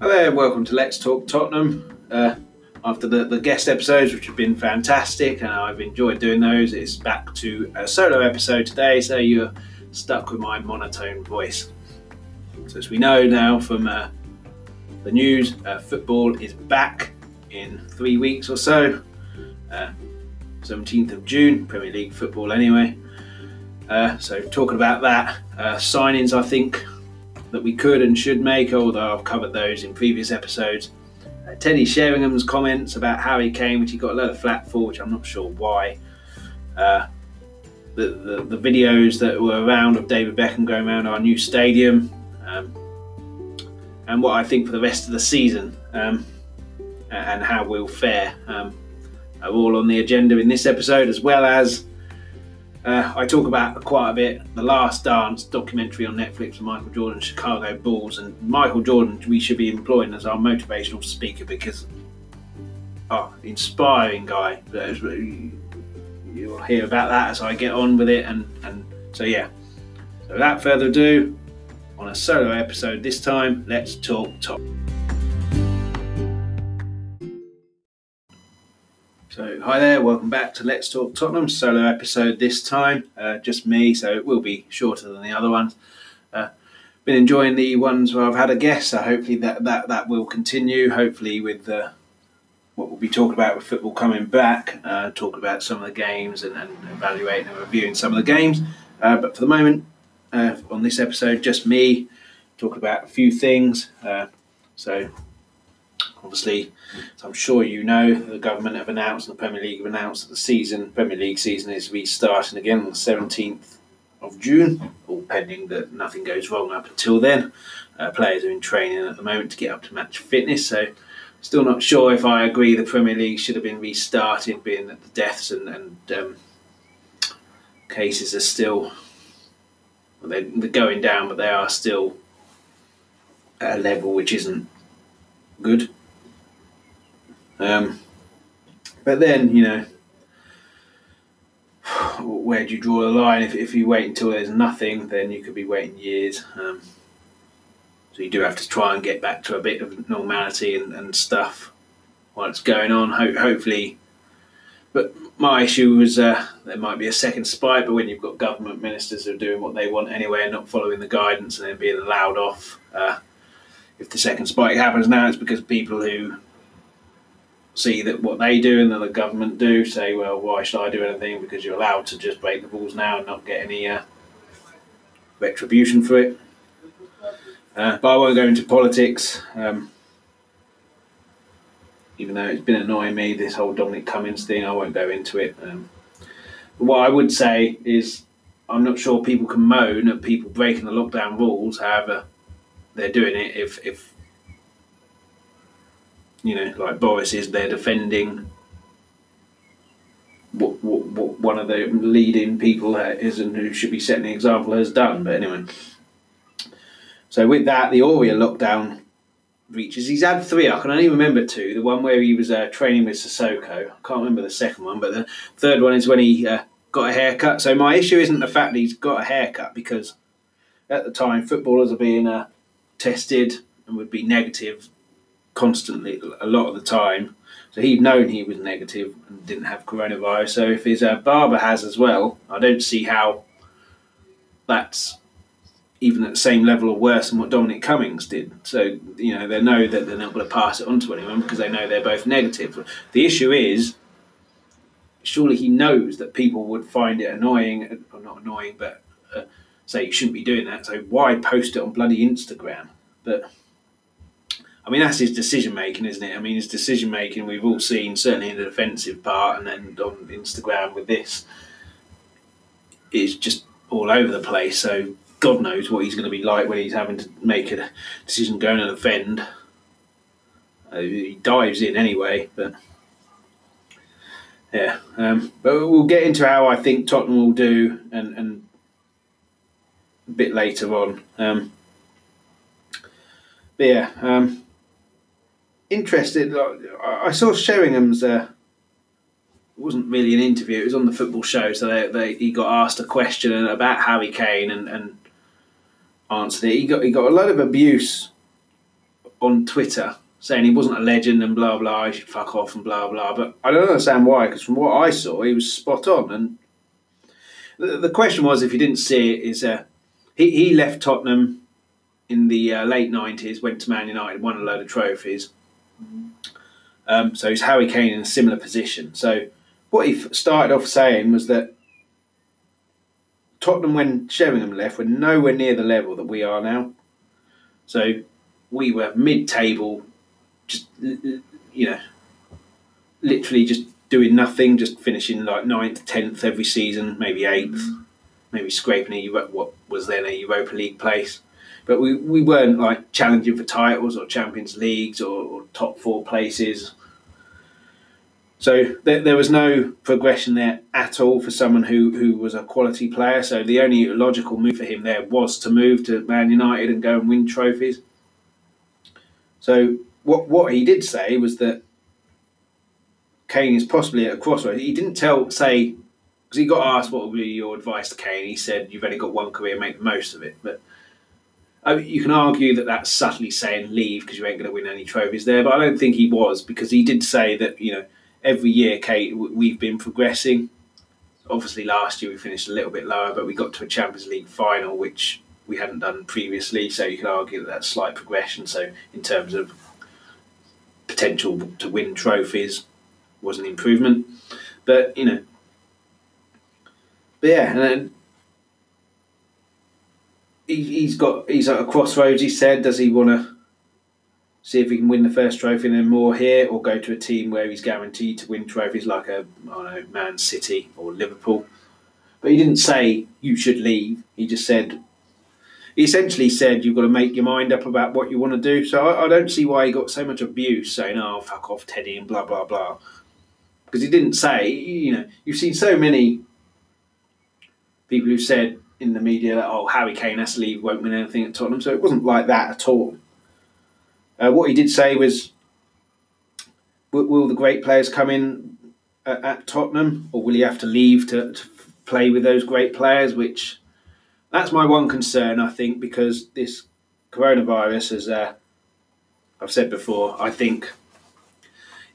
Hi there, welcome to Let's Talk Tottenham. Uh, after the, the guest episodes, which have been fantastic, and I've enjoyed doing those, it's back to a solo episode today, so you're stuck with my monotone voice. So, as we know now from uh, the news, uh, football is back in three weeks or so. Uh, 17th of June, Premier League football anyway. Uh, so, talking about that, uh, signings I think that we could and should make, although I've covered those in previous episodes. Uh, Teddy Sheringham's comments about Harry Kane, which he got a lot of flack for, which I'm not sure why. Uh, the, the, the, videos that were around of David Beckham going around our new stadium, um, and what I think for the rest of the season, um, and how we'll fare, um, are all on the agenda in this episode, as well as uh, I talk about quite a bit the Last Dance documentary on Netflix Michael Jordan, Chicago Bulls, and Michael Jordan. We should be employing as our motivational speaker because, oh, inspiring guy. You'll hear about that as I get on with it, and and so yeah. So without further ado, on a solo episode this time, let's talk top. So, hi there, welcome back to Let's Talk Tottenham solo episode this time. Uh, just me, so it will be shorter than the other ones. Uh, been enjoying the ones where I've had a guest, so hopefully that that, that will continue. Hopefully, with uh, what we'll be talking about with football coming back, uh, talking about some of the games and, and, evaluating and reviewing some of the games. Uh, but for the moment, uh, on this episode, just me talking about a few things. so, Obviously, as I'm sure you know, the government have announced, and the Premier League have announced that the season, Premier League season, is restarting again on the 17th of June, all pending that nothing goes wrong up until then. Uh, players are in training at the moment to get up to match fitness, so still not sure if I agree the Premier League should have been restarted, being that the deaths and, and um, cases are still well, they're, they're going down, but they are still at a level which isn't good. Um, but then, you know, where do you draw the line? If, if you wait until there's nothing, then you could be waiting years. Um, so you do have to try and get back to a bit of normality and, and stuff while it's going on. Ho- hopefully, but my issue was uh, there might be a second spike, but when you've got government ministers who are doing what they want anyway and not following the guidance and then being allowed off, uh, if the second spike happens now, it's because people who see that what they do and that the government do say, well, why should I do anything? Because you're allowed to just break the rules now and not get any uh, retribution for it. Uh, but I won't go into politics, um, even though it's been annoying me, this whole Dominic Cummings thing, I won't go into it. Um, but what I would say is, I'm not sure people can moan at people breaking the lockdown rules, however, they're doing it if, if you know, like Boris is there defending what, what, what one of the leading people is and who should be setting the example has done. But anyway, so with that, the Aurier lockdown reaches. He's had three. I can only remember two. The one where he was uh, training with Sissoko. I can't remember the second one, but the third one is when he uh, got a haircut. So my issue isn't the fact that he's got a haircut because at the time footballers are being uh, tested and would be negative constantly a lot of the time. So he'd known he was negative and didn't have coronavirus. So if his uh, barber has as well, I don't see how that's even at the same level or worse than what Dominic Cummings did. So you know they know that they're not going to pass it on to anyone because they know they're both negative. The issue is, surely he knows that people would find it annoying, or not annoying, but uh, say you shouldn't be doing that. So why post it on bloody Instagram? But I mean, that's his decision making, isn't it? I mean, his decision making we've all seen, certainly in the defensive part, and then on Instagram with this, is just all over the place. So God knows what he's going to be like when he's having to make a decision going to defend. Uh, he dives in anyway, but yeah. Um, but we'll get into how I think Tottenham will do, and, and a bit later on. Um, but yeah. Um, interested. I saw Sheringham's. Uh, it wasn't really an interview. It was on the football show. So they, they, he got asked a question about Harry Kane and, and answered it. He got he got a lot of abuse on Twitter saying he wasn't a legend and blah blah, he should fuck off and blah blah. But I don't understand why, because from what I saw, he was spot on. And the, the question was, if you didn't see it, is uh, he he left Tottenham in the uh, late nineties, went to Man United, won a load of trophies. Um, so he's Harry Kane in a similar position. So what he started off saying was that Tottenham, when Sheringham left, were nowhere near the level that we are now. So we were mid-table, just you know, literally just doing nothing, just finishing like ninth, tenth every season, maybe eighth, maybe scraping a what was then a Europa League place. But we, we weren't like challenging for titles or Champions Leagues or, or top four places. So there, there, was no progression there at all for someone who, who was a quality player. So the only logical move for him there was to move to Man United and go and win trophies. So what what he did say was that Kane is possibly at a crossroads. He didn't tell say because he got asked what would be your advice to Kane. He said you've only got one career, make the most of it. But I mean, you can argue that that's subtly saying leave because you ain't going to win any trophies there. But I don't think he was because he did say that you know every year, Kate, we've been progressing. Obviously, last year we finished a little bit lower, but we got to a Champions League final, which we hadn't done previously. So you can argue that that's slight progression. So in terms of potential to win trophies, was an improvement. But you know, but yeah, and he, has got he's at a crossroads. He said, does he want to see if he can win the first trophy and then more here, or go to a team where he's guaranteed to win trophies like a I don't know Man City or Liverpool? But he didn't say you should leave. He just said he essentially said you've got to make your mind up about what you want to do. So I, I don't see why he got so much abuse saying, "Oh, fuck off, Teddy," and blah blah blah, because he didn't say. You know, you've seen so many people who said in the media that oh, Harry Kane has to leave, won't win anything at Tottenham. So it wasn't like that at all. Uh, what he did say was, will, the great players come in at, at, Tottenham, or will he have to leave to, to play with those great players? Which that's my one concern, I think, because this coronavirus, as uh, I've said before, I think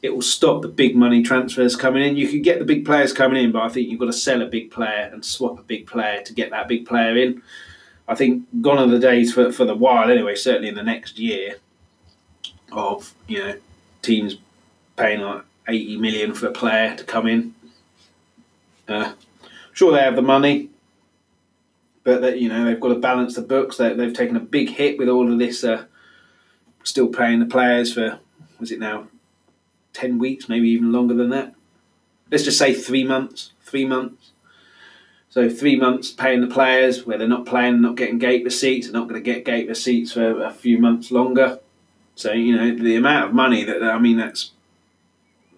it will stop the big money transfers coming in. You can get the big players coming in, but I think you've got to sell a big player and swap a big player to get that big player in. I think gone are the days for, for the while anyway, certainly in the next year, of, you know, teams paying like 80 million for a player to come in. Uh, sure, they have the money, but that you know they've got to balance the books. They, they've taken a big hit with all of this. Uh, still paying the players for was it now ten weeks, maybe even longer than that. Let's just say three months. Three months. So three months paying the players where they're not playing, not getting gate receipts, they're not going to get gate receipts for a few months longer. So you know the amount of money that I mean that's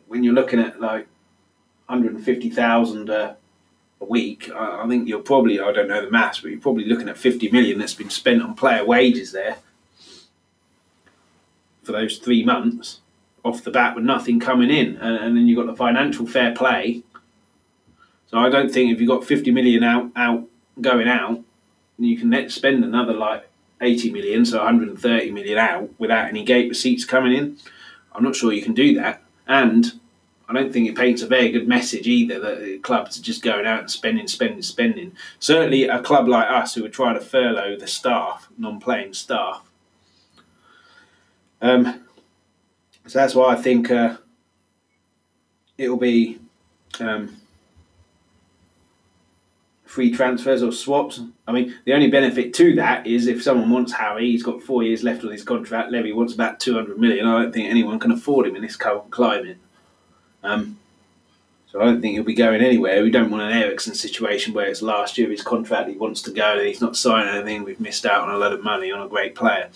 when you're looking at like 150,000 uh, a week, I, I, think you're probably, I don't know the maths, but you're probably looking at 50 million that's been spent on player wages there for those three months off the bat with nothing coming in. And, and then you've got the financial fair play. So I don't think if you've got 50 million out, out going out, you can net spend another like 80 million, so 130 million out without any gate receipts coming in. I'm not sure you can do that. And I don't think it paints a very good message either that clubs are just going out and spending, spending, spending. Certainly, a club like us who are trying to furlough the staff, non-playing staff. Um, so that's why I think uh, it'll be um, free transfers or swaps. I mean, the only benefit to that is if someone wants Harry, he's got four years left on his contract. Levy wants about two hundred million. I don't think anyone can afford him in this current climate. Um, so I don't think he'll be going anywhere. We don't want an Eriksen situation where it's last year of his contract, he wants to go, and he's not signing anything. We've missed out on a lot of money on a great player.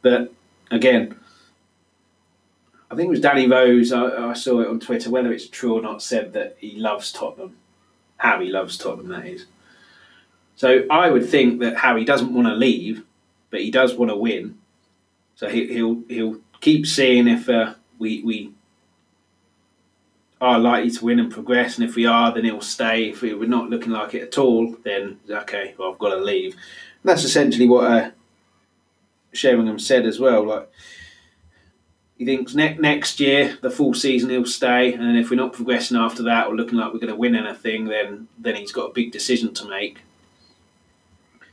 But again, I think it was Danny Rose. I, I saw it on Twitter. Whether it's true or not, said that he loves Tottenham. Harry loves Tottenham. That is. So I would think that Harry doesn't want to leave, but he does want to win. So he, will he'll keep seeing if uh, we we are likely to win and progress, and if we are, then he'll stay. If we're not looking like it at all, then okay, well I've got to leave. And that's essentially what uh, Sheringham said as well, like he thinks ne- next year the full season he'll stay, and if we're not progressing after that or looking like we're going to win anything, then then he's got a big decision to make.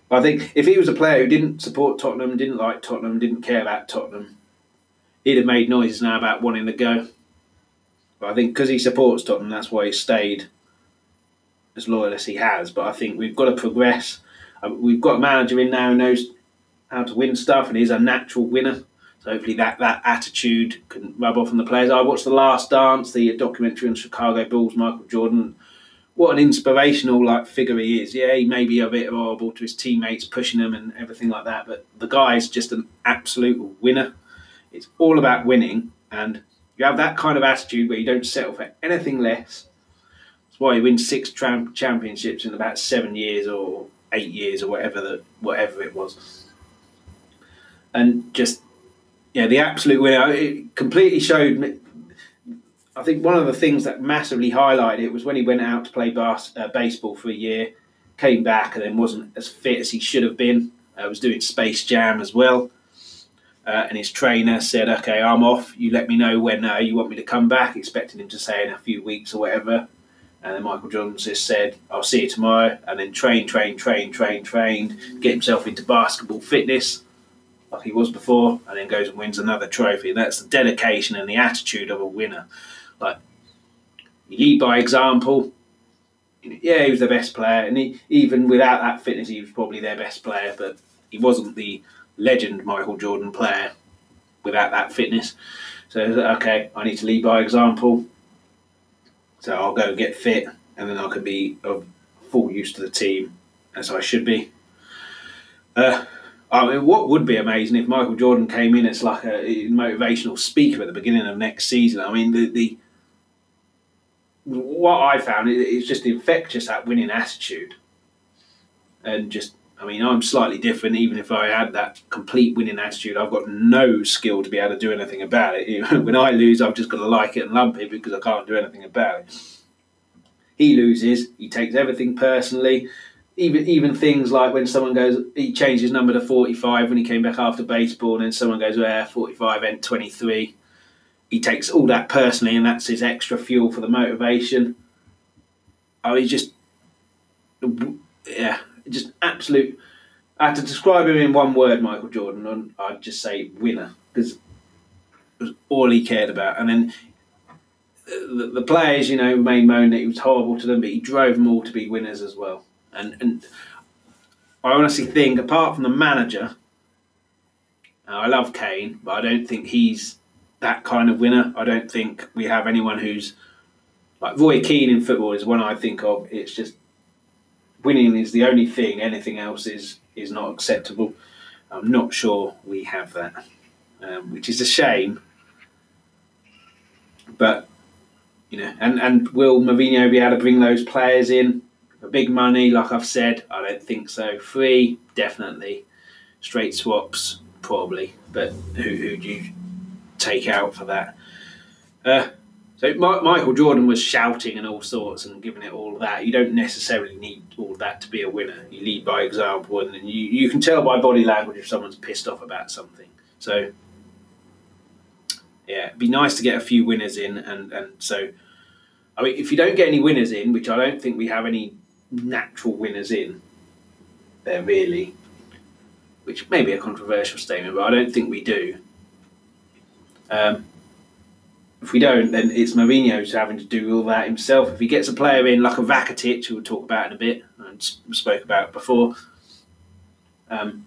But I think if he was a player who didn't support Tottenham, didn't like Tottenham, didn't care about Tottenham, he'd have made noises now about wanting to go. But I think because he supports Tottenham, that's why he stayed as loyal as he has. But I think we've got to progress. Uh, we've got a manager in now who knows how to win stuff, and he's a natural winner. So hopefully that, that attitude can rub off on the players. I watched The Last Dance, the documentary on Chicago Bulls, Michael Jordan. What an inspirational like figure he is. Yeah, he may be a bit horrible to his teammates, pushing them and everything like that, but the guy's just an absolute winner. It's all about winning, and you have that kind of attitude where you don't settle for anything less. That's why he wins six championships in about seven years or eight years or whatever that whatever it was, and just yeah, the absolute winner. It completely showed. I think one of the things that massively highlighted it was when he went out to play bas- uh, baseball for a year, came back and then wasn't as fit as he should have been. Uh, was doing Space Jam as well. Uh, and his trainer said, "Okay, I'm off. You let me know when uh, you want me to come back." Expecting him to say in a few weeks or whatever. And then Michael Jones just said, "I'll see you tomorrow." And then train, train, train, train, trained, get himself into basketball fitness like he was before, and then goes and wins another trophy. That's the dedication and the attitude of a winner. Like you lead by example. Yeah, he was the best player, and he, even without that fitness, he was probably their best player. But he wasn't the legend Michael Jordan player without that fitness. So okay, I need to lead by example. So I'll go get fit, and then I can be of full use to the team as I should be. Uh, I mean, what would be amazing if Michael Jordan came in as like a motivational speaker at the beginning of next season. I mean, the, the what I found is just infectious that winning attitude, and just I mean, I'm slightly different. Even if I had that complete winning attitude, I've got no skill to be able to do anything about it. when I lose, I've just got to like it and lump it because I can't do anything about it. He loses, he takes everything personally even even things like when someone goes, he changed his number to forty five when he came back after baseball, and then someone goes, "Yeah, forty five and twenty three. He takes all that personally, and that's his extra fuel for the motivation. Oh, he just, yeah, just absolute. I had to describe him in one word, Michael Jordan, and I'd just say winner because it was all he cared about. And then the, the players, you know, may moan that he was horrible to them, but he drove them all to be winners as well. And and I honestly think, apart from the manager, I love Kane, but I don't think he's that kind of winner. I don't think we have anyone who's like Roy Keane in football is one I think of. It's just winning is the only thing. Anything else is is not acceptable. I'm not sure we have that, um, which is a shame. But you know, and and will Mourinho be able to bring those players in? Big money, like I've said, I don't think so. Free, definitely. Straight swaps, probably. But who who do you take out for that? Uh, so Michael Jordan was shouting and all sorts and giving it all that. You don't necessarily need all that to be a winner. You lead by example, and you, you can tell by body language if someone's pissed off about something. So yeah, it'd be nice to get a few winners in, and and so I mean, if you don't get any winners in, which I don't think we have any natural winners in there really, which may be a controversial statement, but I don't think we do. Um, if we don't, then it's Mourinho's having to do all that himself. If he gets a player in like a Rakitic, who we'll talk about in a bit, and spoke about before, um,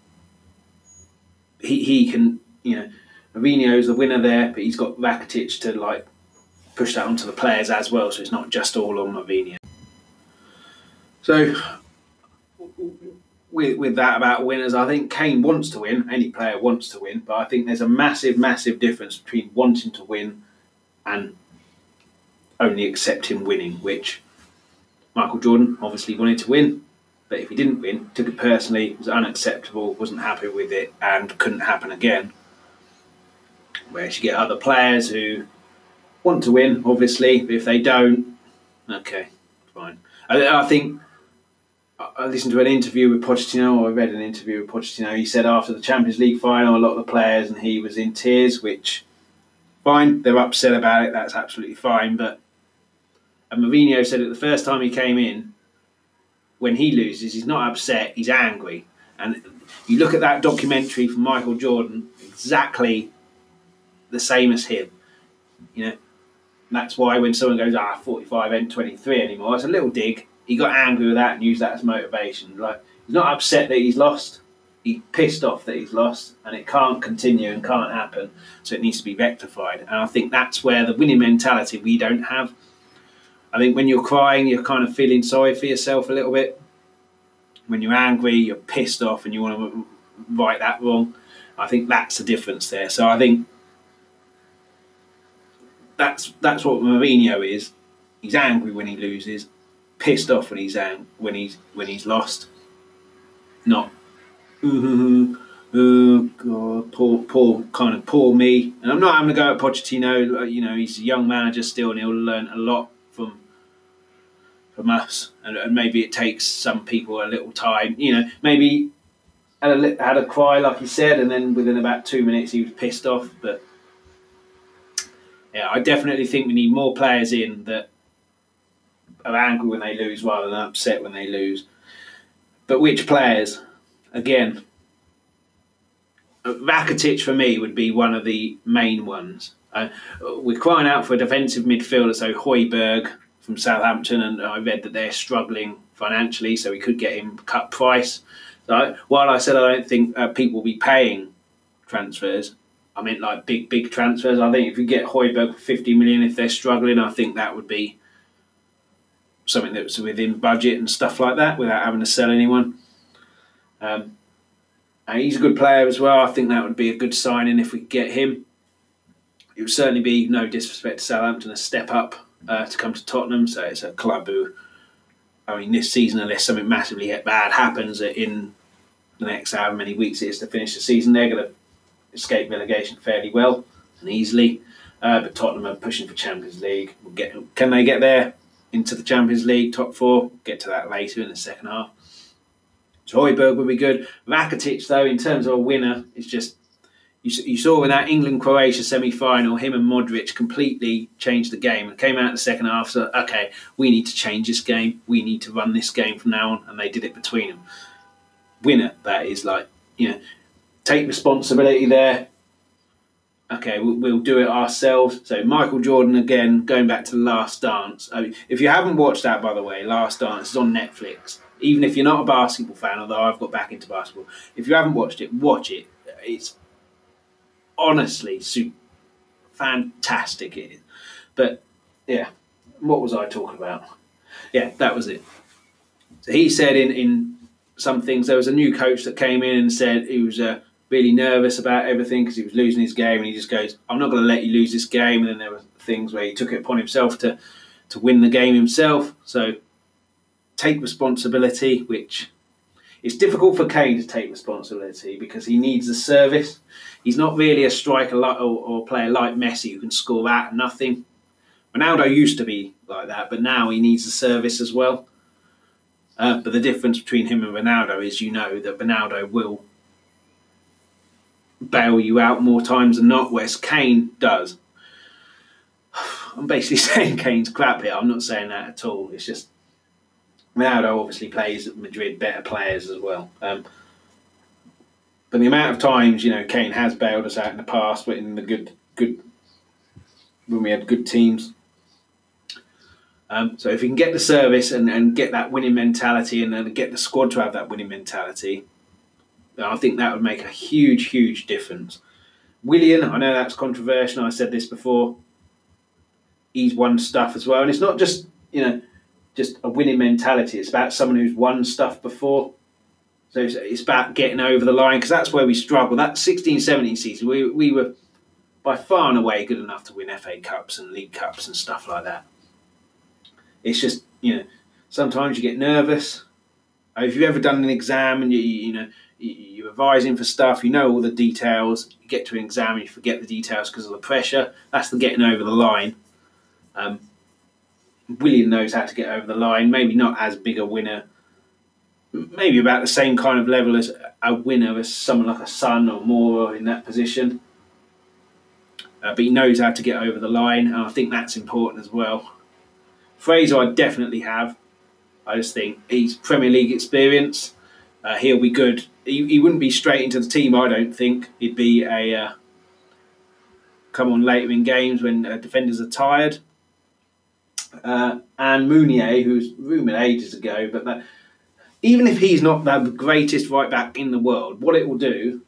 he he can you know Mourinho's the winner there, but he's got Rakitic to like push that onto the players as well, so it's not just all on Mourinho. So with, with that about winners, I think Kane wants to win. Any player wants to win, but I think there's a massive, massive difference between wanting to win and only accepting winning. Which Michael Jordan obviously wanted to win, but if he didn't win, took it personally, was unacceptable, wasn't happy with it, and couldn't happen again. Whereas you get other players who want to win, obviously, but if they don't, okay, fine. I, I think I listened to an interview with Pochettino, or I read an interview with Pochettino. He said after the Champions League final, a lot of the players and he was in tears, which fine, they're upset about it. That's absolutely fine. But and Mourinho said it the first time he came in, when he loses, he's not upset, he's angry. And you look at that documentary from Michael Jordan, exactly the same as him. You know, that's why when someone goes, ah, 45 ain't 23 anymore, it's a little dig. He got angry with that and used that as motivation. Like, he's not upset that he's lost. He's pissed off that he's lost and it can't continue and can't happen. So it needs to be rectified. And I think that's where the winning mentality we don't have. I think when you're crying, you're kind of feeling sorry for yourself a little bit. When you're angry, you're pissed off and you want to right that wrong. I think that's the difference there. So I think that's that's what Mourinho is. He's angry when he loses, pissed off when he's out when he's when he's lost. Not, ooh, oh god, poor poor kind of poor me. And I'm not having to go at Pochettino. You know, he's a young manager still, and he'll learn a lot from from us. And, and maybe it takes some people a little time. You know, maybe had a had a cry like he said, and then within about two minutes he was pissed off, but yeah, I definitely think we need more players in that are angry when they lose rather than upset when they lose. But which players? Again, Rakitic for me would be one of the main ones. Uh, we're crying out for a defensive midfielder, so Højbjerg from Southampton, and I read that they're struggling financially, so we could get him cut price. So while I said I don't think uh, people will be paying transfers, I mean, like big, big transfers. I think if you get Højbjerg for 50 million, if they're struggling, I think that would be something that's within budget and stuff like that without having to sell anyone. Um, and he's a good player as well. I think that would be a good signing if we get him. It would certainly be, no disrespect to Southampton, a step up uh, to come to Tottenham. So it's a club who, I mean, this season, unless something massively bad happens in the next however many weeks it is to finish the season, they're going to escape relegation fairly well and easily. Uh, but Tottenham are pushing for Champions League. We'll get, can they get there into the Champions League top four? get to that later in the second half. Højbjerg will be good. Rakitic, though, in terms of a winner, is just you, you saw in that England Croatia semi final, him and Modric completely changed the game and came out in the second half. So, okay, we need to change this game. We need to run this game from now on. And they did it between them. Winner, that is like, you know, take responsibility there. Okay, we'll, we'll, do it ourselves. So Michael Jordan again, going back to Last Dance. I mean, if you haven't watched that, by the way, Last Dance is on Netflix. Even if you're not a basketball fan, although I've got back into basketball, if you haven't watched it, watch it. It's honestly super fantastic. It is. But yeah, what was I talking about? Yeah, that was it. So he said in in some things there was a new coach that came in and said he was a really nervous about everything because he was losing his game, and he just goes, "I'm not going to let you lose this game." And then there were things where he took it upon himself to to win the game himself. So take responsibility, which it's difficult for Kane to take responsibility because he needs the service. He's not really a striker like, or, or player like Messi who can score out nothing. Ronaldo used to be like that, but now he needs the service as well. Uh, but the difference between him and Ronaldo is you know that Ronaldo will bail you out more times than not, whereas Kane does. I'm basically saying Kane's crap here. I'm not saying that at all. It's just Ronaldo obviously plays at Madrid better players as well. Um, but the amount of times you know Kane has bailed us out in the past, but in the good good when we had good teams. Um, so if you can get the service and, and get that winning mentality and then get the squad to have that winning mentality, I think that would make a huge, huge difference. Willian, I know that's controversial. I said this before. He's won stuff as well, and it's not just you know just a winning mentality. It's about someone who's won stuff before. So it's, it's about getting over the line because that's where we struggle. That 16-17 season, we we were by far and away good enough to win FA Cups and League Cups and stuff like that. It's just you know sometimes you get nervous. If you've ever done an exam and you you know you're advising for stuff, you know all the details. You get to an exam you forget the details because of the pressure. That's the getting over the line. Um, Willian knows how to get over the line. Maybe not as big a winner maybe about the same kind of level as a winner as someone like a Son or Moura in that position. Uh, but he knows how to get over the line, and I think that's important as well. Fraser, I definitely have. I just think he's Premier League experience. Uh, he'll be good. He, he wouldn't be straight into the team, I don't think. He'd be a uh, come on later in games when uh, defenders are tired. Uh, and Meunier, who's rumoured ages ago, but that, even if he's not the greatest right back in the world, what it will do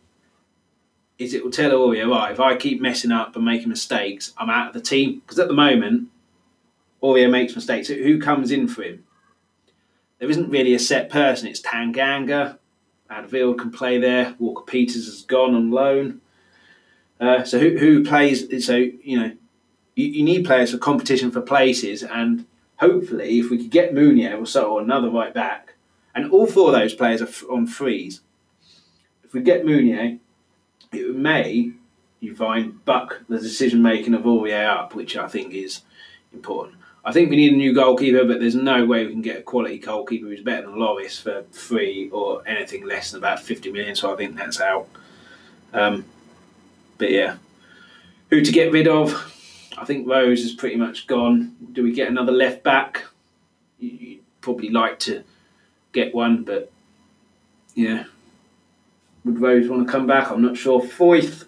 is it will tell Aurier, right, if I keep messing up and making mistakes, I'm out of the team. Because at the moment, Aurier makes mistakes. Who comes in for him? There isn't really a set person. It's Tanganga. Alderweireld can play there. Walker Peters has gone on loan. Uh, so who, who plays? So, you know, you, you, need players for competition for places. And hopefully, if we could get Meunier or so or another right back, and all four of those players are on frees, if we get Meunier, it may you find buck the decision making of Aurier up, which I think is important. I think we need a new goalkeeper, but there's no way we can get a quality goalkeeper who's better than Lloris for free or anything less than about 50 million. So I think that's out. Um, but yeah, who to get rid of? I think Rose is pretty much gone. Do we get another left back? You'd probably like to get one, but yeah, would Rose want to come back? I'm not sure. Foyth,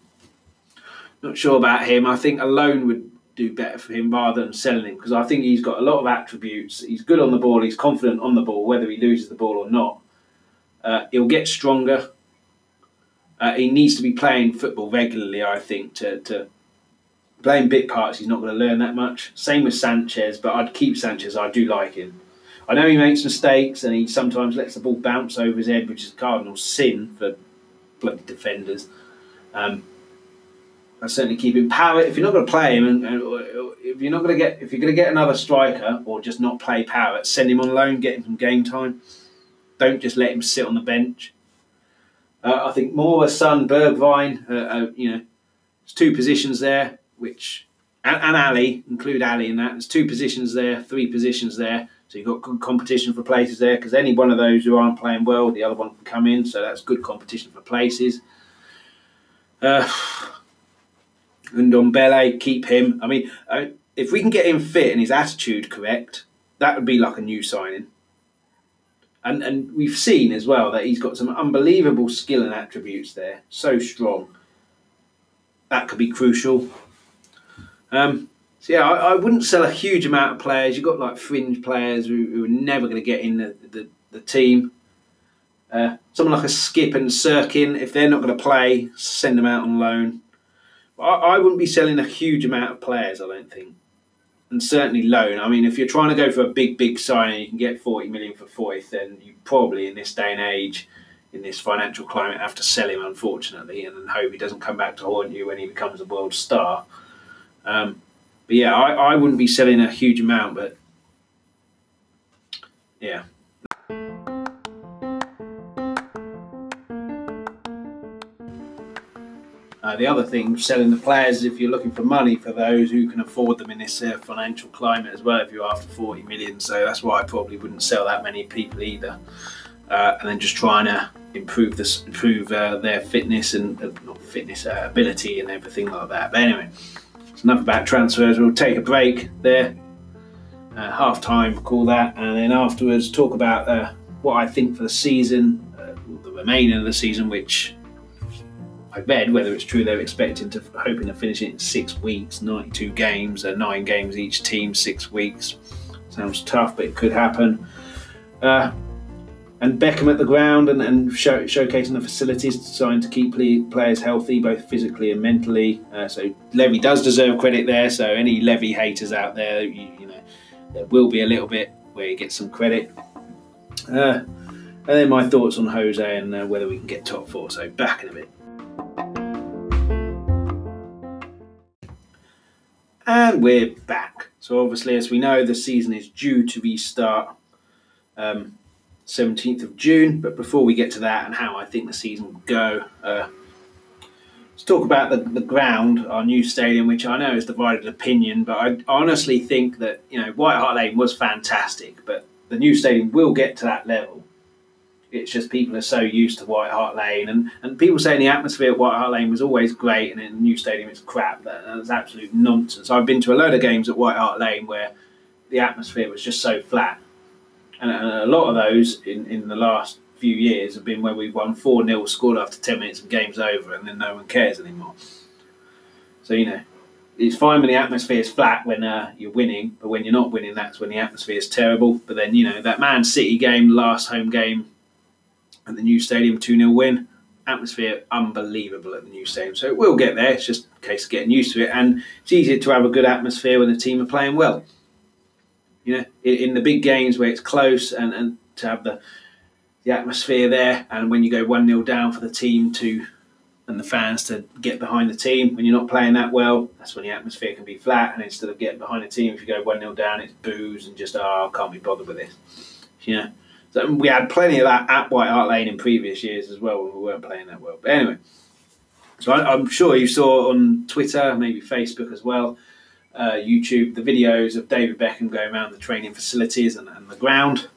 not sure about him. I think alone would do better for him rather than selling him because I think he's got a lot of attributes. He's good on the ball. He's confident on the ball, whether he loses the ball or not. Uh, he'll get stronger. Uh, he needs to be playing football regularly, I think, to, to playing bit parts. He's not going to learn that much. Same with Sanchez, but I'd keep Sanchez. I do like him. I know he makes mistakes and he sometimes lets the ball bounce over his head, which is a cardinal sin for bloody defenders. Um, I certainly keep him. Power. If you're not going to play him, and, and if you're not going to get, if you're going to get another striker, or just not play Power, send him on loan, get him some game time. Don't just let him sit on the bench. Uh, I think Moura, Son, Bergwijn, uh, uh, you know, there's two positions there, which and, and Alli include Alli in that. There's two positions there, three positions there. So you've got good competition for places there because any one of those who aren't playing well, the other one can come in. So that's good competition for places. Uh, Ndombele, keep him. I mean, if we can get him fit and his attitude correct, that would be like a new signing. And and we've seen as well that he's got some unbelievable skill and attributes there. So strong. That could be crucial. Um, so yeah, I, I, wouldn't sell a huge amount of players. You've got like fringe players who, who are never going to get in the, the, the team. Uh, someone like a Skipp and Cirkin, if they're not going to play, send them out on loan. I, I wouldn't be selling a huge amount of players, I don't think. And certainly loan. I mean, if you're trying to go for a big, big signing, you can get 40 million for Foyth, then you probably, in this day and age, in this financial climate, have to sell him, unfortunately, and then hope he doesn't come back to haunt you when he becomes a world star. Um, but yeah, I, I wouldn't be selling a huge amount, but yeah. Uh, the other thing, selling the players, is if you're looking for money for those who can afford them in this uh, financial climate as well, if you're after 40 million. So that's why I probably wouldn't sell that many people either. Uh, and then just trying to improve this, improve uh, their fitness and uh, fitness uh, ability and everything like that. But anyway, it's enough about transfers. We'll take a break there, half time, call that, and then afterwards talk about what I think for the season, the remainder of the season, which I read whether it's true they're expecting to hoping to finish it in six weeks, 92 games, uh, nine games each team, six weeks. Sounds tough, but it could happen. Uh, and Beckham at the ground and, and show, showcasing the facilities designed to keep players healthy, both physically and mentally. Uh, so Levy does deserve credit there. So any Levy haters out there, you, you know, there will be a little bit where you get some credit. Uh, and then my thoughts on Jose and uh, whether we can get top four. So back in a bit. And we're back. So obviously, as we know, the season is due to restart. Um, 17th of June. But before we get to that and how I think the season will go, uh, let's talk about the, the ground, our new stadium, which I know is divided opinion, but I honestly think that, you know, White Hart Lane was fantastic, but the new stadium will get to that level. It's just people are so used to White Hart Lane, and, and people saying the atmosphere at White Hart Lane was always great, and in the new stadium it's crap. That, that's absolute nonsense. I've been to a load of games at White Hart Lane where the atmosphere was just so flat, and, and a lot of those in, in the last few years have been where we've won 4 0, scored after 10 minutes and game's over, and then no one cares anymore. So, you know, it's fine when the atmosphere is flat when uh, you're winning, but when you're not winning, that's when the atmosphere is terrible. But then, you know, that Man City game, last home game at the new stadium, 2 0 win, atmosphere unbelievable at the new stadium. So it will get there. It's just a case of getting used to it. And it's easier to have a good atmosphere when the team are playing well. You know, in, in the big games where it's close and, and to have the the atmosphere there, and when you go one 0 down for the team to and the fans to get behind the team when you're not playing that well, that's when the atmosphere can be flat. And instead of getting behind the team, if you go one 0 down, it's boos and just oh, I can't be bothered with this. You know, so we had plenty of that at White Hart Lane in previous years as well when we weren't playing that well. But anyway, so I, am sure you saw on Twitter, maybe Facebook as well, uh, YouTube, the videos of David Beckham going around the training facilities and, and the ground.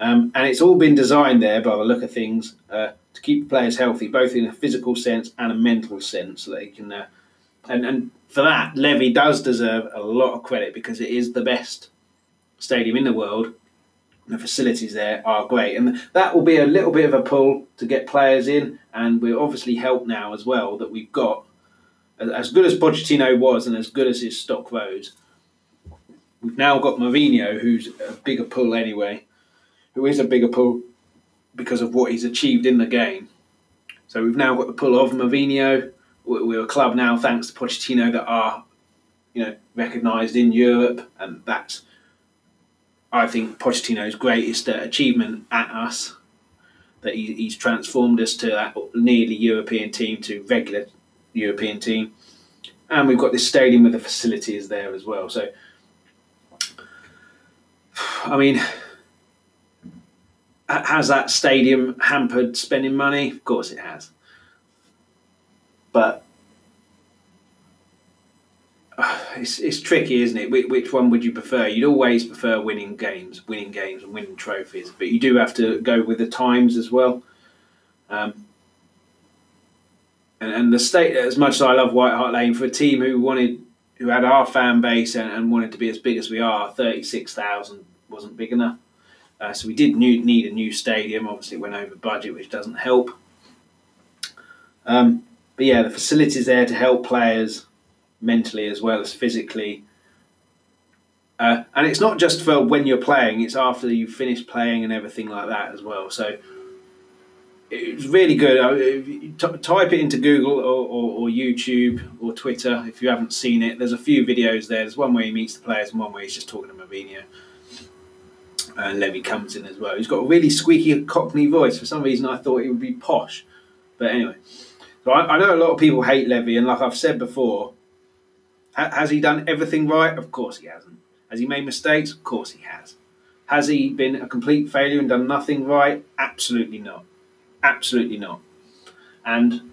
Um, and it's all been designed there by the look of things uh, to keep the players healthy, both in a physical sense and a mental sense, so that they can. Uh, and, and for that, Levy does deserve a lot of credit because it is the best stadium in the world. The facilities there are great, and that will be a little bit of a pull to get players in. And we're obviously helped now as well that we've got as good as Pochettino was and as good as his stock rose. We've now got Mourinho, who's a bigger pull anyway who is a bigger pull because of what he's achieved in the game. So we've now got the pull of Mourinho. We're a club now, thanks to Pochettino, that are you know recognised in Europe, and that's I think Pochettino's greatest achievement at us. That he, he's transformed us to that nearly European team to regular European team, and we've got this stadium with the facilities there as well. So, I mean, has that stadium hampered spending money? Of course it has. But it's, it's tricky, isn't it? Which, which one would you prefer? You'd always prefer winning games, winning games and winning trophies, but you do have to go with the times as well. Um, and, and the state, as much as I love White Hart Lane, for a team who wanted, who had our fan base and, and wanted to be as big as we are, thirty six thousand wasn't big enough. Uh, so we did need a new stadium. Obviously, it went over budget, which doesn't help. Um, but yeah, the facilities there to help players mentally as well as physically. Uh, and it's not just for when you're playing; it's after you've finished playing and everything like that as well. So it's really good. Uh, type it into Google or, or, or, YouTube or Twitter if you haven't seen it. There's a few videos there. There's one where he meets the players and one where he's just talking to Mourinho uh, Levy comes in as well. He's got a really squeaky Cockney voice. For some reason, I thought he would be posh. But anyway, so I, I know a lot of people hate Levy, and like I've said before, ha- has he done everything right? Of course he hasn't. Has he made mistakes? Of course he has. Has he been a complete failure and done nothing right? Absolutely not. Absolutely not. And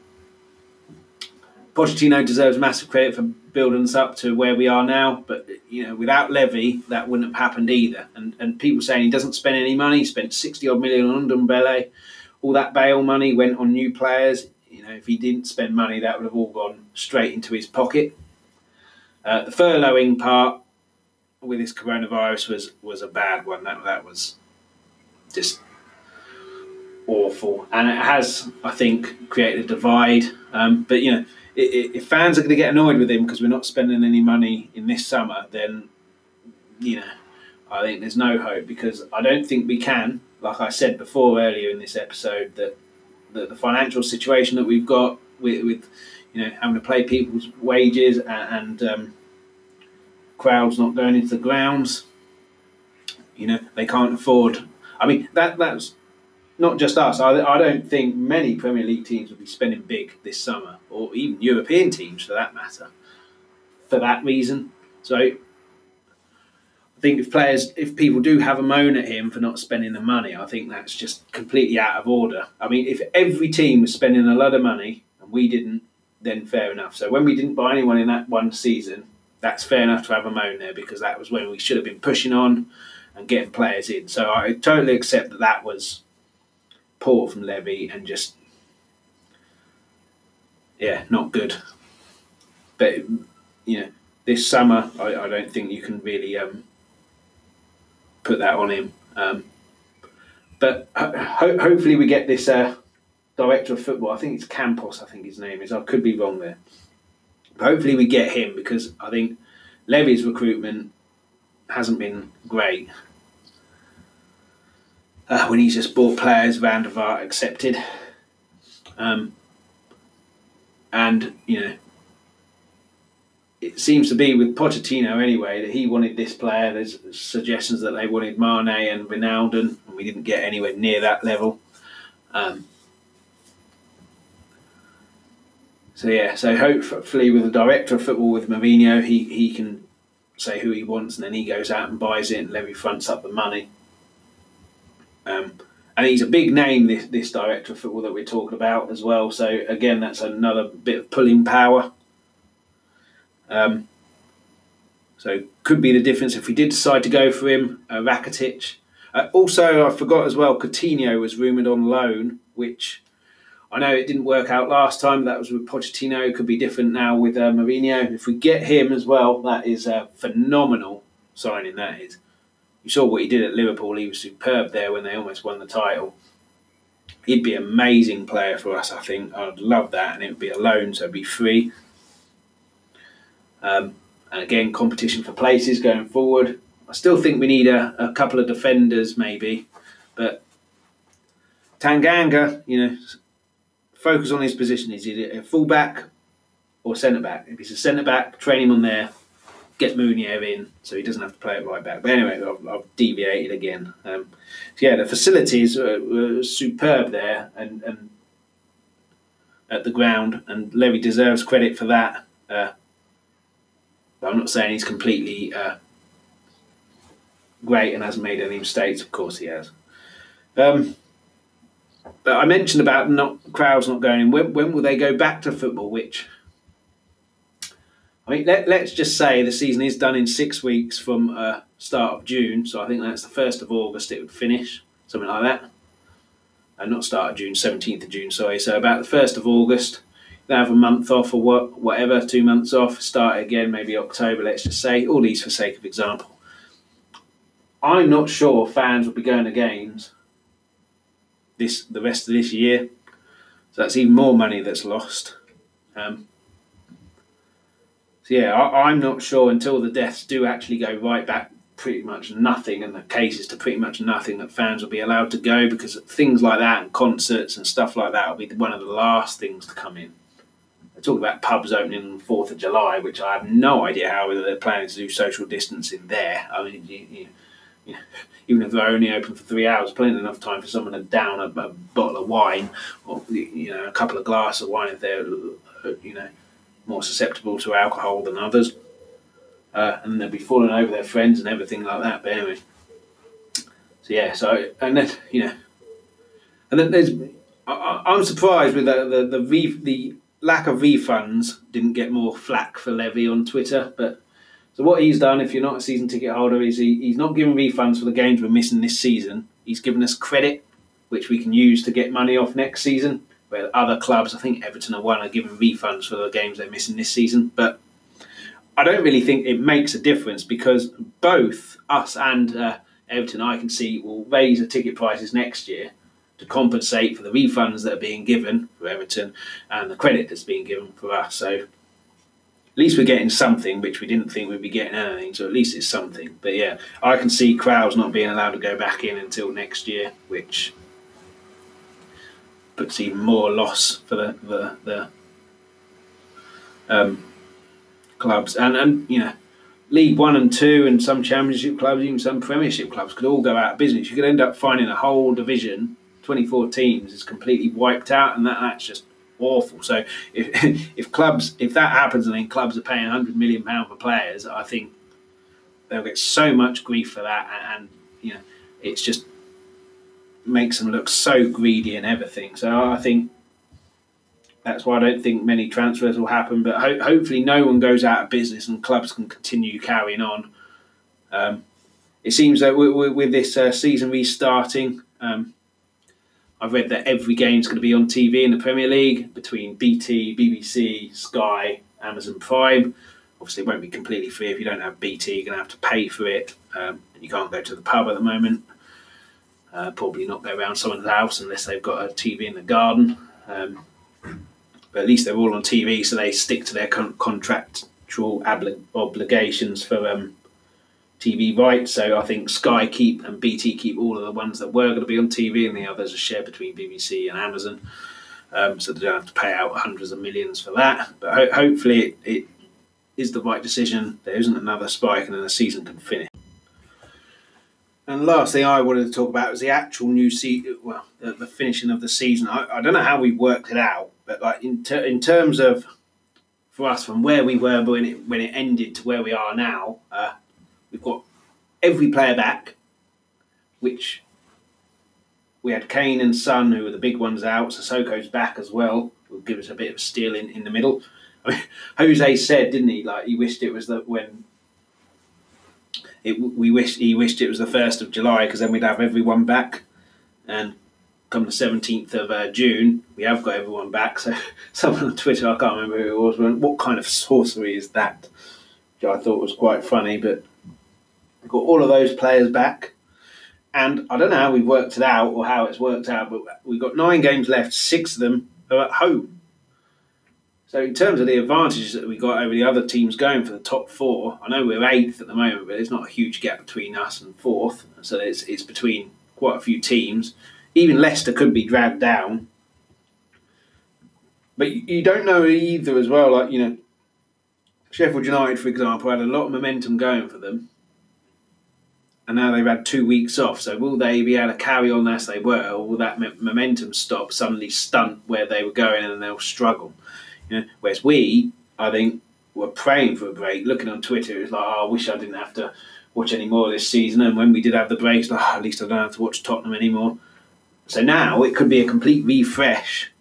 Pochettino deserves massive credit for building us up to where we are now. But you know, without Levy, that wouldn't have happened either. And and people saying he doesn't spend any money. He spent sixty odd million on Ndombele. All that Bale money went on new players. You know, if he didn't spend money, that would have all gone straight into his pocket. Uh, the furloughing part with this coronavirus was was a bad one. That that was just awful, and it has, I think, created a divide. Um, but you know, if fans are going to get annoyed with him because we're not spending any money in this summer, then you know, I think there's no hope because I don't think we can. Like I said before earlier in this episode, that the, the financial situation that we've got with, with, you know having to pay people's wages and, um, crowds not going into the grounds, you know, they can't afford. I mean that that's not just us. I, I don't think many Premier League teams will be spending big this summer, or even European teams for that matter, for that reason. So I think if players, if people do have a moan at him for not spending the money, I think that's just completely out of order. I mean, if every team was spending a lot of money and we didn't, then fair enough. So when we didn't buy anyone in that one season, that's fair enough to have a moan there because that was when we should have been pushing on and getting players in. So I totally accept that that was poor from Levy and just yeah, not good. But you know, this summer I, I don't think you can really um, put that on him. Um, but ho- hopefully we get this uh, director of football. I think it's Campos. I think his name is. I could be wrong there. But hopefully we get him because I think Levy's recruitment hasn't been great. Uh, when he's just bought players, Van der Vaart accepted. Um, and, you know, it seems to be with Pochettino anyway that he wanted this player. There's suggestions that they wanted Mane and Wijnaldum, and we didn't get anywhere near that level. Um, so yeah, so hopefully with the director of football with Mourinho, he he can say who he wants, and then he goes out and buys it, and Levy fronts up the money. Um, and he's a big name, this this director of football that we're talking about as well. So again, that's another bit of pulling power. Um, so could be the difference if we did decide to go for him, uh, Rakitic. Uh, also, I forgot as well, Coutinho was rumoured on loan, which I know it didn't work out last time. That was with Pochettino. It could be different now with uh, Mourinho. If we get him as well, that is a phenomenal signing. That is. You saw what he did at Liverpool. He was superb there when they almost won the title. He'd be an amazing player for us. I think I'd love that, and it would be a loan, so it'd be free. Um, and again, competition for places going forward. I still think we need a, a couple of defenders, maybe, but Tanganga, you know, focus on his position. Is he a fullback or centre back? If he's a centre back, train him on there. Get Meunier in so he doesn't have to play it right back. But anyway, I've, I've deviated again. Um, so yeah, the facilities were, were superb there and, and at the ground, and Levy deserves credit for that. Uh, I'm not saying he's completely uh, great and hasn't made any mistakes. Of course, he has. Um, but I mentioned about not crowds not going in. When, when will they go back to football? Which I mean, let, us just say the season is done in six weeks from uh, start of June. So I think that's the first of August. It would finish something like that, and uh, not start of June, seventeenth of June. Sorry. So about the first of August. They have a month off or what, whatever, two months off. Start again, maybe October. Let's just say all these for sake of example. I'm not sure fans will be going to games this the rest of this year. So that's even more money that's lost. Um, so yeah, I, am not sure until the deaths do actually go right back pretty much nothing and the cases to pretty much nothing that fans will be allowed to go because things like that and concerts and stuff like that will be one of the last things to come in. They talk about pubs opening on the 4th of July, which I have no idea how they're planning to do social distancing there. I mean, you, you even if they're only open for three hours, plenty enough time for someone to down a, a, bottle of wine or you know a couple of glasses of wine if they're you know more susceptible to alcohol than others, uh, and they'll be falling over their friends and everything like that. But anyway, so yeah, so and then you know, and then there's I, am surprised with the the the, re, the lack of refunds didn't get more flack for Levy on Twitter, but so what he's done, if you're not a season ticket holder, is he, he's not giving refunds for the games we're missing this season. He's given us credit, which we can use to get money off next season. Where other clubs, I think Everton and one, are giving refunds for the games they're missing this season. But I don't really think it makes a difference because both us and uh, Everton, I can see, will raise the ticket prices next year to compensate for the refunds that are being given for Everton and the credit that's being given for us. So at least we're getting something, which we didn't think we'd be getting anything. So at least it's something. But yeah, I can see crowds not being allowed to go back in until next year, which puts even more loss for the the, the um, clubs. And and you know, League One and Two, and some Championship clubs, even some Premiership clubs, could all go out of business. You could end up finding a whole division, twenty four teams, is completely wiped out, and that that's just awful. So if if clubs if that happens and then clubs are paying hundred million pound for players, I think they'll get so much grief for that, and, and you know it's just makes them look so greedy and everything. So I think that's why I don't think many transfers will happen. But ho- hopefully, no one goes out of business and clubs can continue carrying on. Um, it seems that with, with this uh, season restarting, um, I've read that every game's going to be on TV in the Premier League between BT, BBC, Sky, Amazon Prime. Obviously, it won't be completely free if you don't have BT. You're going to have to pay for it. Um, you can't go to the pub at the moment. Uh, probably not go around someone's house unless they've got a TV in the garden. Um, but at least they're all on TV, so they stick to their con- contractual obli- obligations for um, TV rights. So I think Sky keep and BT keep all of the ones that were going to be on TV, and the others are shared between BBC and Amazon. Um, so they don't have to pay out hundreds of millions for that. But ho- hopefully, it, it is the right decision. There isn't another spike, and then the season can finish. And last thing I wanted to talk about was the actual new season. Well, the, the, finishing of the season. I, I, don't know how we worked it out, but like in ter- in terms of for us from where we were when it when it ended to where we are now, uh, we've got every player back, which we had Kane and Son, who were the big ones out. Sissoko's back as well. Will give us a bit of steel in, in the middle. I mean, Jose said, didn't he? Like he wished it was that when it, we wish he wished it was the first of July because then we'd have everyone back, and come the seventeenth of uh, June we have got everyone back. So someone on Twitter, I can't remember who it was, went, "What kind of sorcery is that?" Which I thought was quite funny, but we've got all of those players back. And I don't know how we've worked it out or how it's worked out, but we've got nine games left. Six of them are at home. So in terms of the advantages that we got over the other teams going for the top four, I know we're eighth at the moment, but there's not a huge gap between us and fourth. So it's it's between quite a few teams. Even Leicester could be dragged down. But you don't know either as well. Like you know, Sheffield United, for example, had a lot of momentum going for them, and now they've had two weeks off. So will they be able to carry on as they were, or will that momentum stop suddenly stunt where they were going and they'll struggle? You know, whereas we, I think, were praying for a break. Looking on Twitter, it was like, oh, I wish I didn't have to watch any more this season. And when we did have the breaks, like, oh, at least I don't have to watch Tottenham anymore. So now it could be a complete refresh.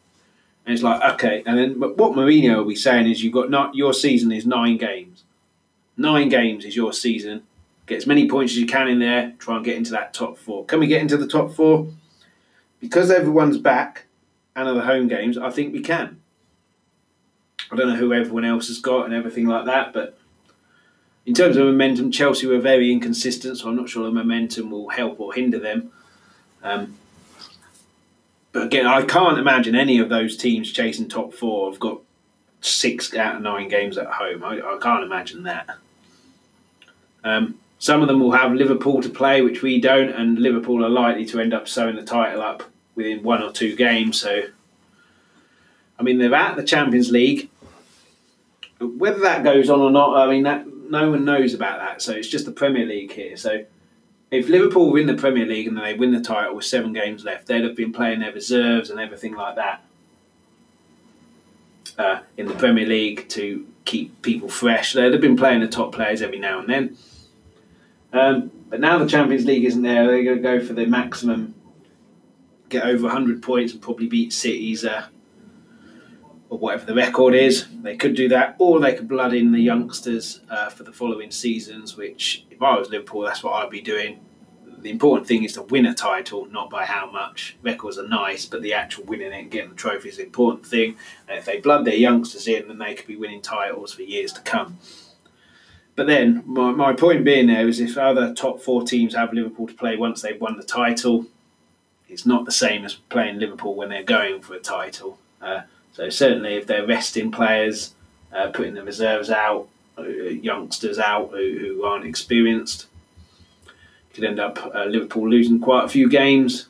And it's like, okay. And then but what Mourinho will be saying is you've got not your season is nine games. Nine games is your season. Get as many points as you can in there. Try and get into that top four. Can we get into the top four? Because everyone's back and of the home games, I think we can. I don't know who everyone else has got and everything like that, but in terms of momentum, Chelsea were very inconsistent, so I'm not sure the momentum will help or hinder them. Um, but again, I can't imagine any of those teams chasing top four have got six out of nine games at home. I, I can't imagine that. Um, some of them will have Liverpool to play, which we don't, and Liverpool are likely to end up sewing the title up within one or two games. So, I mean, they're at the Champions League whether that goes on or not, I mean, that no one knows about that. So it's just the Premier League here. So if Liverpool win the Premier League and they win the title with seven games left, they'd have been playing their reserves and everything like that uh, in the Premier League to keep people fresh. They'd have been playing the top players every now and then. Um, but now the Champions League isn't there. They're going to go for the maximum, get over 100 points and probably beat City's uh, or whatever the record is. They could do that, or they could blood in the youngsters uh, for the following seasons. Which, if I was Liverpool, that's what I'd be doing. The important thing is to win a title, not by how much. Records are nice, but the actual winning it and getting the trophy is the important thing. And if they blood their youngsters in, then they could be winning titles for years to come. But then, my, my point being there is if other top four teams have Liverpool to play once they've won the title, it's not the same as playing Liverpool when they're going for a title. Uh, so certainly, if they're resting players, uh, putting the reserves out, uh, youngsters out who, who aren't experienced, could end up uh, Liverpool losing quite a few games.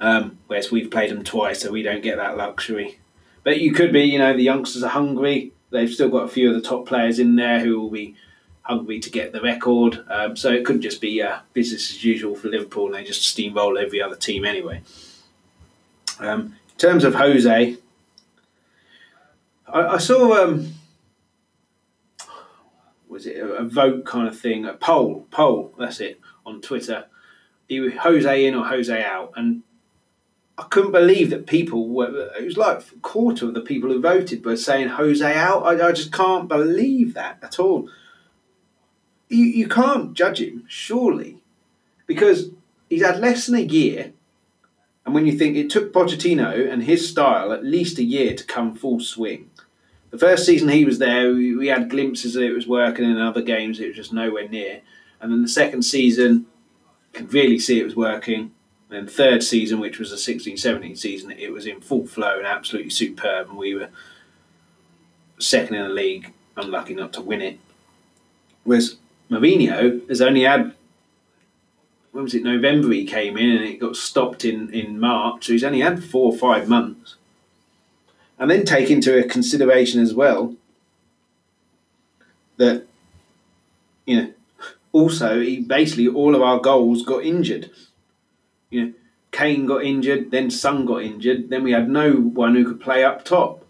Um, whereas we've played them twice, so we don't get that luxury. But you could be, you know, the youngsters are hungry. They've still got a few of the top players in there who will be hungry to get the record. Um, so it couldn't just be uh, business as usual for Liverpool, and they just steamroll every other team anyway. Um, terms of Jose, I, I saw um, was it a, a, vote kind of thing, a poll, poll. That's it on Twitter. Jose in or Jose out, and I couldn't believe that people were. It was like a quarter of the people who voted were saying Jose out. I, I just can't believe that at all. You you can't judge him surely, because he's had less than a year And when you think it took Pochettino and his style at least a year to come full swing. The first season he was there, we, we had glimpses that it was working, in other games it was just nowhere near. And then the second season, could really see it was working. And then third season, which was the 16-17 season, it was in full flow and absolutely superb, and we were second in the league, unlucky not to win it. Whereas Mourinho has only had when was it November he came in and it got stopped in, in March, so he's only had four or five months. And then take into consideration as well that you know also he basically all of our goals got injured. You know, Kane got injured, then Son got injured, then we had no one who could play up top.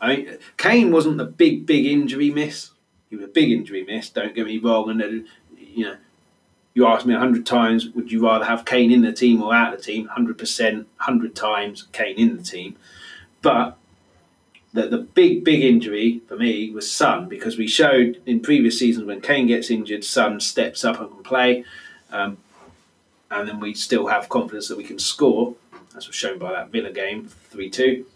I mean, Kane wasn't the big, big injury miss. He was a big injury miss. Don't get me wrong. And then, you know, you asked me a hundred times, would you rather have Kane in the team or out of the team? Hundred percent, hundred times Kane in the team. But the the big, big injury for me was Son because we showed in previous seasons when Kane gets injured, Son steps up and can play. Um, and then we still have confidence that we can score, as was shown by that Villa game, 3 2.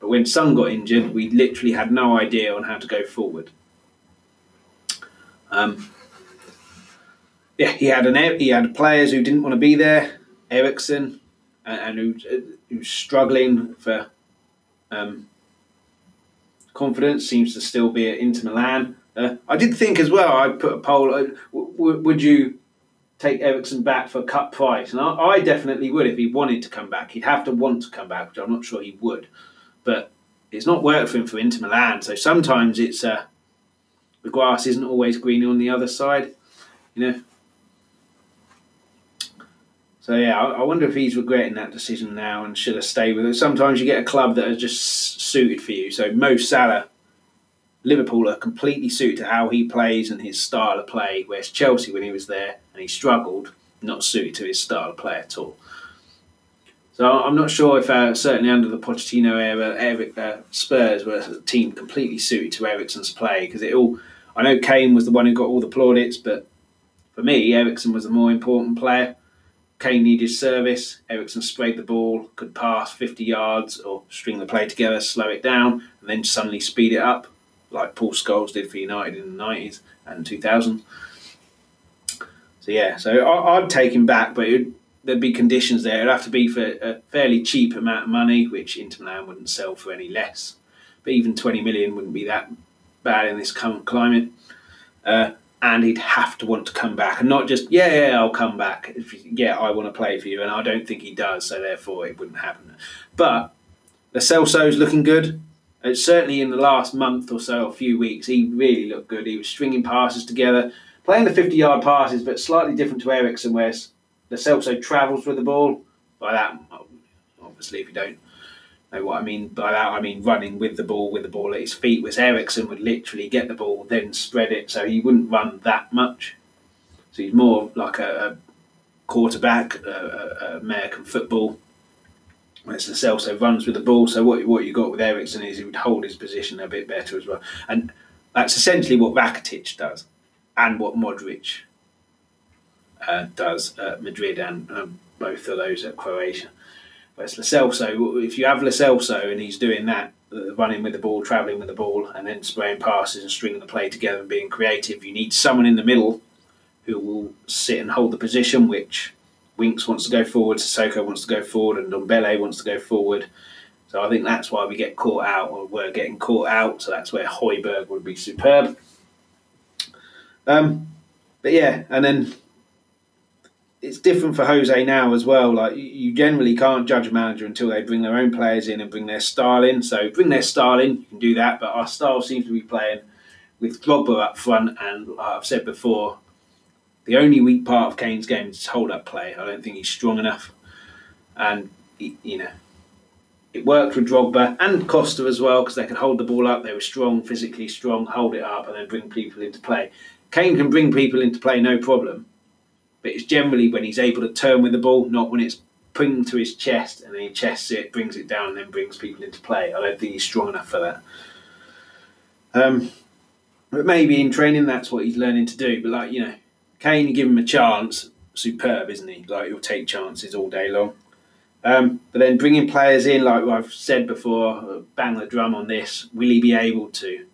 But when Son got injured, we literally had no idea on how to go forward. Um, yeah, he had an he had players who didn't want to be there, Eriksen, and, and who, who was struggling for um, confidence. Seems to still be at Inter Milan. Uh, I did think as well. I put a poll: uh, would you take Eriksen back for a cut price? And I, I, definitely would if he wanted to come back. He'd have to want to come back, which I'm not sure he would. But it's not worked for him for Inter Milan. So sometimes it's uh, the grass isn't always greener on the other side. You know. So yeah, I, I wonder if he's regretting that decision now and should have stayed with it. Sometimes you get a club that is just suited for you. So Mo Salah Liverpool are completely suited to how he plays and his style of play, whereas Chelsea, when he was there and he struggled, not suited to his style of play at all. So I'm not sure if, uh, certainly under the Pochettino era, Eric, uh, Spurs were a team completely suited to Eriksen's play because it all. I know Kane was the one who got all the plaudits, but for me, Eriksen was the more important player. Kane needed service. Eriksen sprayed the ball, could pass 50 yards or string the play together, slow it down, and then suddenly speed it up like Paul Scholes did for United in the 90s and 2000s. So, yeah, so I, would take him back, but would, there'd be conditions there. It'd have to be for a fairly cheap amount of money, which Inter Milan wouldn't sell for any less. But even 20 million wouldn't be that bad in this current climate. Uh, and he'd have to want to come back and not just, yeah, yeah, I'll come back. If, yeah, I want to play for you. And I don't think he does, so therefore it wouldn't happen. But Lo Celso's looking good. And certainly in the last month or so, a few weeks, he really looked good. He was stringing passes together, playing the 50 yard passes, but slightly different to Eriksen, where the Celso travels with the ball. By that, obviously, if you don't know what I mean by that, I mean running with the ball, with the ball at his feet, whereas Eriksen would literally get the ball, then spread it, so he wouldn't run that much. So he's more like a, a quarterback, American football it's the Celso runs with the ball. So what what you got with Eriksen is he would hold his position a bit better as well, and that's essentially what Rakitic does, and what Modric uh, does at Madrid and um, both of those at Croatia. But it's Lo Celso. If you have Lo Celso and he's doing that, uh, running with the ball, travelling with the ball, and then spraying passes and stringing the play together and being creative, you need someone in the middle who will sit and hold the position, which Winks wants to go forward, Sissoko wants to go forward, and Ndombele wants to go forward. So I think that's why we get caught out, or we're getting caught out. So that's where Højbjerg would be superb. Um, but yeah, and then it's different for Jose now as well. Like you generally can't judge a manager until they bring their own players in and bring their style in. So bring their style in, you can do that. But our style seems to be playing with Drogba up front, and I've said before, the only weak part of Kane's game is his hold up play. I don't think he's strong enough. And, he, you know, it worked with Drogba and Costa as well because they could hold the ball up. They were strong, physically strong, hold it up, and then bring people into play. Kane can bring people into play no problem, but it's generally when he's able to turn with the ball, not when it's pinned to his chest and then he chests it, brings it down, and then brings people into play. I don't think he's strong enough for that. Um, but maybe in training, that's what he's learning to do. But like you know, Kane, you give him a chance, superb, isn't he? Like he'll take chances all day long. Um, but then bringing players in, like I've said before, bang the drum on this. Will he be able to?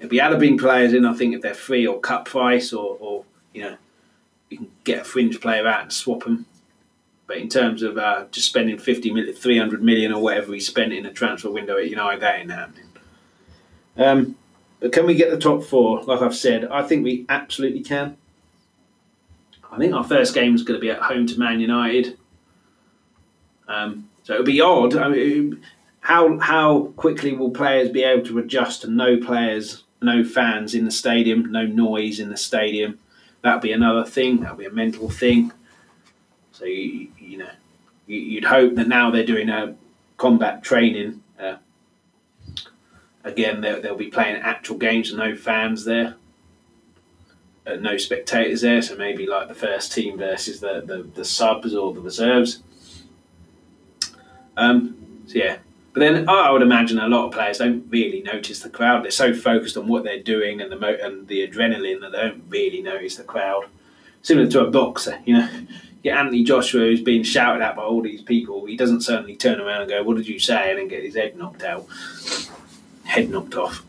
If he had to bring players in, I think if they're free or cut price, or, or you know, you can get a fringe player out and swap them. But in terms of uh, just spending 50 million, 300 million or whatever he spent in a transfer window at United, that ain't happening. Um, but can we get the top four? Like I've said, I think we absolutely can. I think our first game is going to be at home to Man United. Um, so it'll be odd. I mean, how how quickly will players be able to adjust to no players, no fans in the stadium, no noise in the stadium? That'll be another thing. That'll be a mental thing. So you, you know, you'd hope that now they're doing a combat training. Uh, again, they'll, they'll be playing actual games with no fans there. Uh, no spectators there, so maybe like the first team versus the, the, the subs or the reserves. Um, so yeah, but then I would imagine a lot of players don't really notice the crowd. They're so focused on what they're doing and the mo- and the adrenaline that they don't really notice the crowd. Similar to a boxer, you know, get Anthony Joshua who's being shouted at by all these people. He doesn't suddenly turn around and go, "What did you say?" and then get his head knocked out, head knocked off.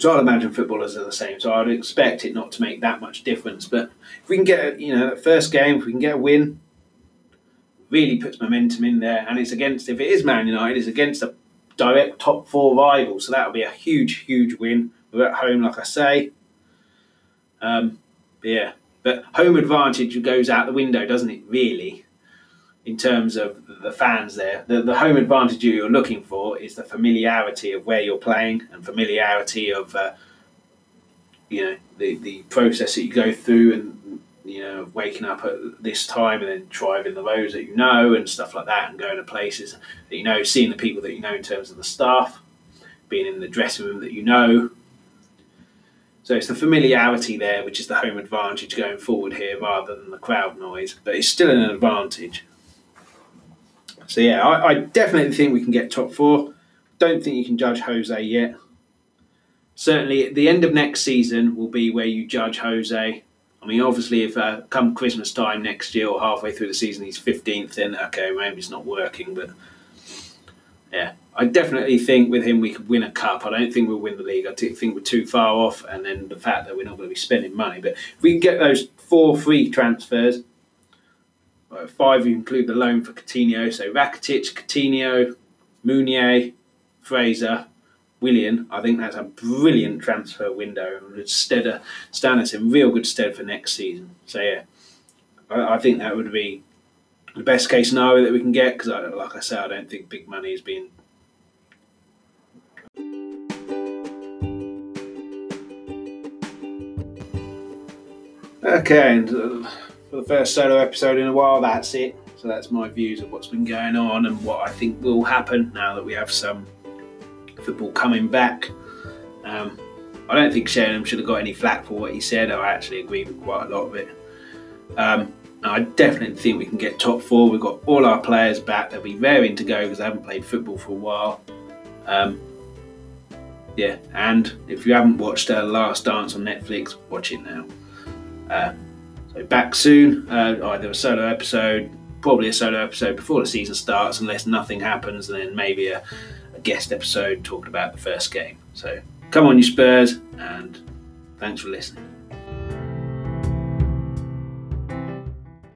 So I'd imagine footballers are the same. So I'd expect it not to make that much difference. But if we can get, you know, that first game, if we can get a win, really puts momentum in there. And it's against, if it is Man United, it's against a direct top four rival. So that'll be a huge, huge win. We're at home, like I say. Um, yeah, but home advantage goes out the window, doesn't it? Really, in terms of the fans there. The, the home advantage you're looking for is the familiarity of where you're playing and familiarity of uh, you know the, the process that you go through and you know waking up at this time and then driving the roads that you know and stuff like that and going to places that you know seeing the people that you know in terms of the staff being in the dressing room that you know so it's the familiarity there which is the home advantage going forward here rather than the crowd noise but it's still an advantage so yeah, I, I, definitely think we can get top four. Don't think you can judge Jose yet. Certainly, at the end of next season will be where you judge Jose. I mean, obviously, if uh, come Christmas time next year or halfway through the season he's fifteenth, then okay, maybe it's not working. But yeah, I definitely think with him we could win a cup. I don't think we'll win the league. I think we're too far off, and then the fact that we're not going to be spending money. But if we can get those four free transfers uh, five, you include the loan for Coutinho. So Rakitic, Coutinho, Meunier, Fraser, Willian. I think that's a brilliant transfer window and would stead, stand us in real good stead for next season. So yeah, I, I think that would be the best case scenario that we can get because, like I said, I don't think big money is being Okay, and uh, for the first solo episode in a while. That's it. So that's my views of what's been going on and what I think will happen now that we have some football coming back. Um, I don't think Sheringham should have got any flack for what he said. I actually agree with quite a lot of it. Um, I definitely think we can get top four. We've got all our players back. They'll be raring to go because they haven't played football for a while. Um, yeah, and if you haven't watched uh, Last Dance on Netflix, watch it now. Uh, so back soon, uh, either a solo episode, probably a solo episode before the season starts, unless nothing happens, and then maybe a, a guest episode talking about the first game. So come on, you Spurs, and thanks for listening.